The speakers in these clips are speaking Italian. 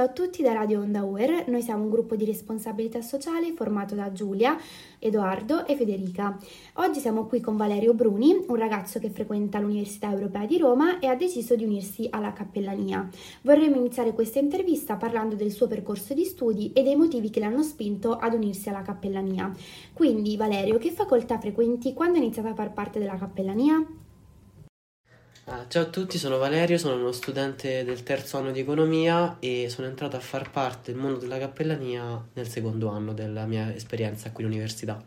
a tutti da Radio Onda UER, noi siamo un gruppo di responsabilità sociale formato da Giulia, Edoardo e Federica. Oggi siamo qui con Valerio Bruni, un ragazzo che frequenta l'Università Europea di Roma e ha deciso di unirsi alla cappellania. Vorremmo iniziare questa intervista parlando del suo percorso di studi e dei motivi che l'hanno spinto ad unirsi alla cappellania. Quindi Valerio, che facoltà frequenti quando hai iniziato a far parte della cappellania? Ah, ciao a tutti, sono Valerio, sono uno studente del terzo anno di economia e sono entrato a far parte del mondo della cappellania nel secondo anno della mia esperienza qui all'università.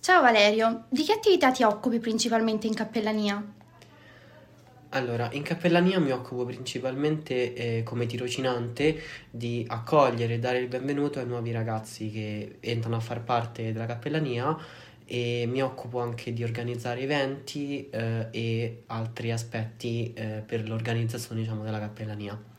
Ciao Valerio, di che attività ti occupi principalmente in cappellania? Allora, in cappellania mi occupo principalmente eh, come tirocinante di accogliere e dare il benvenuto ai nuovi ragazzi che entrano a far parte della cappellania e mi occupo anche di organizzare eventi eh, e altri aspetti eh, per l'organizzazione diciamo, della cappellania.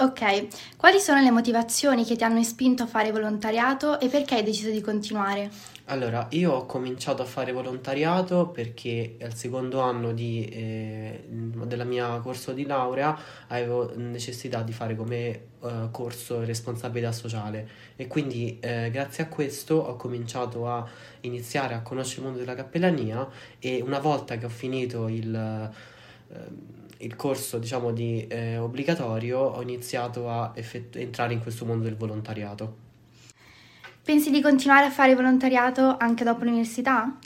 Ok, quali sono le motivazioni che ti hanno spinto a fare volontariato e perché hai deciso di continuare? Allora, io ho cominciato a fare volontariato perché al secondo anno di, eh, della mia corso di laurea avevo necessità di fare come eh, corso responsabilità sociale e quindi eh, grazie a questo ho cominciato a iniziare a conoscere il mondo della cappellania e una volta che ho finito il ehm, il corso diciamo di eh, obbligatorio ho iniziato a effett- entrare in questo mondo del volontariato. Pensi di continuare a fare volontariato anche dopo l'università?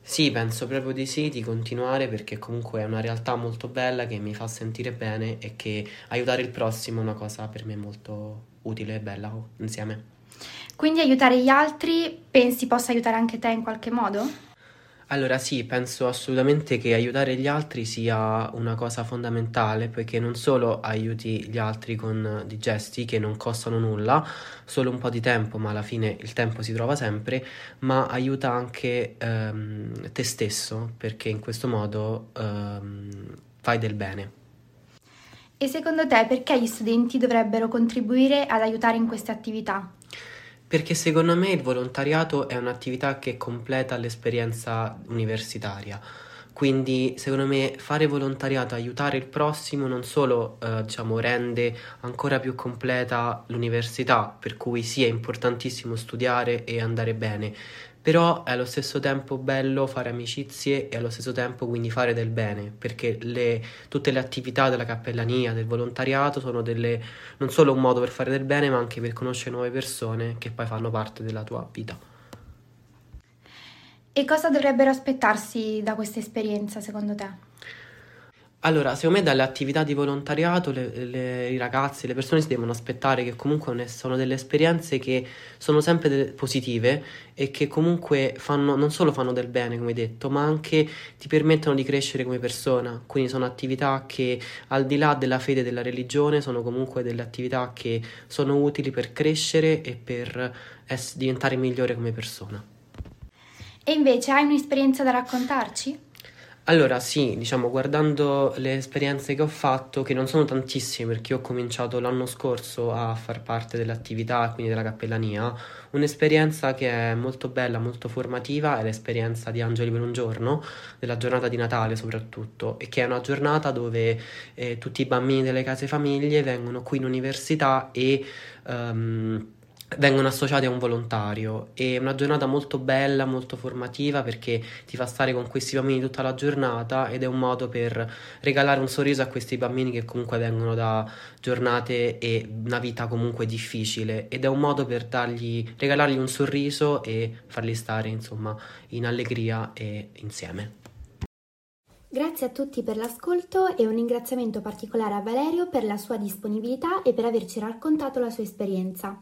Sì, penso proprio di sì, di continuare perché comunque è una realtà molto bella che mi fa sentire bene e che aiutare il prossimo è una cosa per me molto utile e bella insieme. Quindi aiutare gli altri pensi possa aiutare anche te in qualche modo? Allora sì, penso assolutamente che aiutare gli altri sia una cosa fondamentale perché non solo aiuti gli altri con dei gesti che non costano nulla, solo un po' di tempo, ma alla fine il tempo si trova sempre, ma aiuta anche ehm, te stesso perché in questo modo ehm, fai del bene. E secondo te perché gli studenti dovrebbero contribuire ad aiutare in queste attività? Perché secondo me il volontariato è un'attività che completa l'esperienza universitaria. Quindi secondo me fare volontariato, aiutare il prossimo non solo eh, diciamo, rende ancora più completa l'università, per cui sì è importantissimo studiare e andare bene, però è allo stesso tempo bello fare amicizie e allo stesso tempo quindi fare del bene, perché le, tutte le attività della cappellania, del volontariato sono delle, non solo un modo per fare del bene, ma anche per conoscere nuove persone che poi fanno parte della tua vita. E cosa dovrebbero aspettarsi da questa esperienza secondo te? Allora, secondo me dalle attività di volontariato le, le, i ragazzi, le persone si devono aspettare che comunque sono delle esperienze che sono sempre delle, positive e che comunque fanno, non solo fanno del bene, come detto, ma anche ti permettono di crescere come persona. Quindi sono attività che al di là della fede e della religione sono comunque delle attività che sono utili per crescere e per ess- diventare migliore come persona. E invece hai un'esperienza da raccontarci? Allora sì, diciamo guardando le esperienze che ho fatto, che non sono tantissime perché ho cominciato l'anno scorso a far parte dell'attività, quindi della cappellania, un'esperienza che è molto bella, molto formativa è l'esperienza di Angeli per un giorno, della giornata di Natale soprattutto, e che è una giornata dove eh, tutti i bambini delle case famiglie vengono qui in università e... Um, vengono associati a un volontario. È una giornata molto bella, molto formativa perché ti fa stare con questi bambini tutta la giornata ed è un modo per regalare un sorriso a questi bambini che comunque vengono da giornate e una vita comunque difficile ed è un modo per dargli, regalargli un sorriso e farli stare insomma in allegria e insieme. Grazie a tutti per l'ascolto e un ringraziamento particolare a Valerio per la sua disponibilità e per averci raccontato la sua esperienza.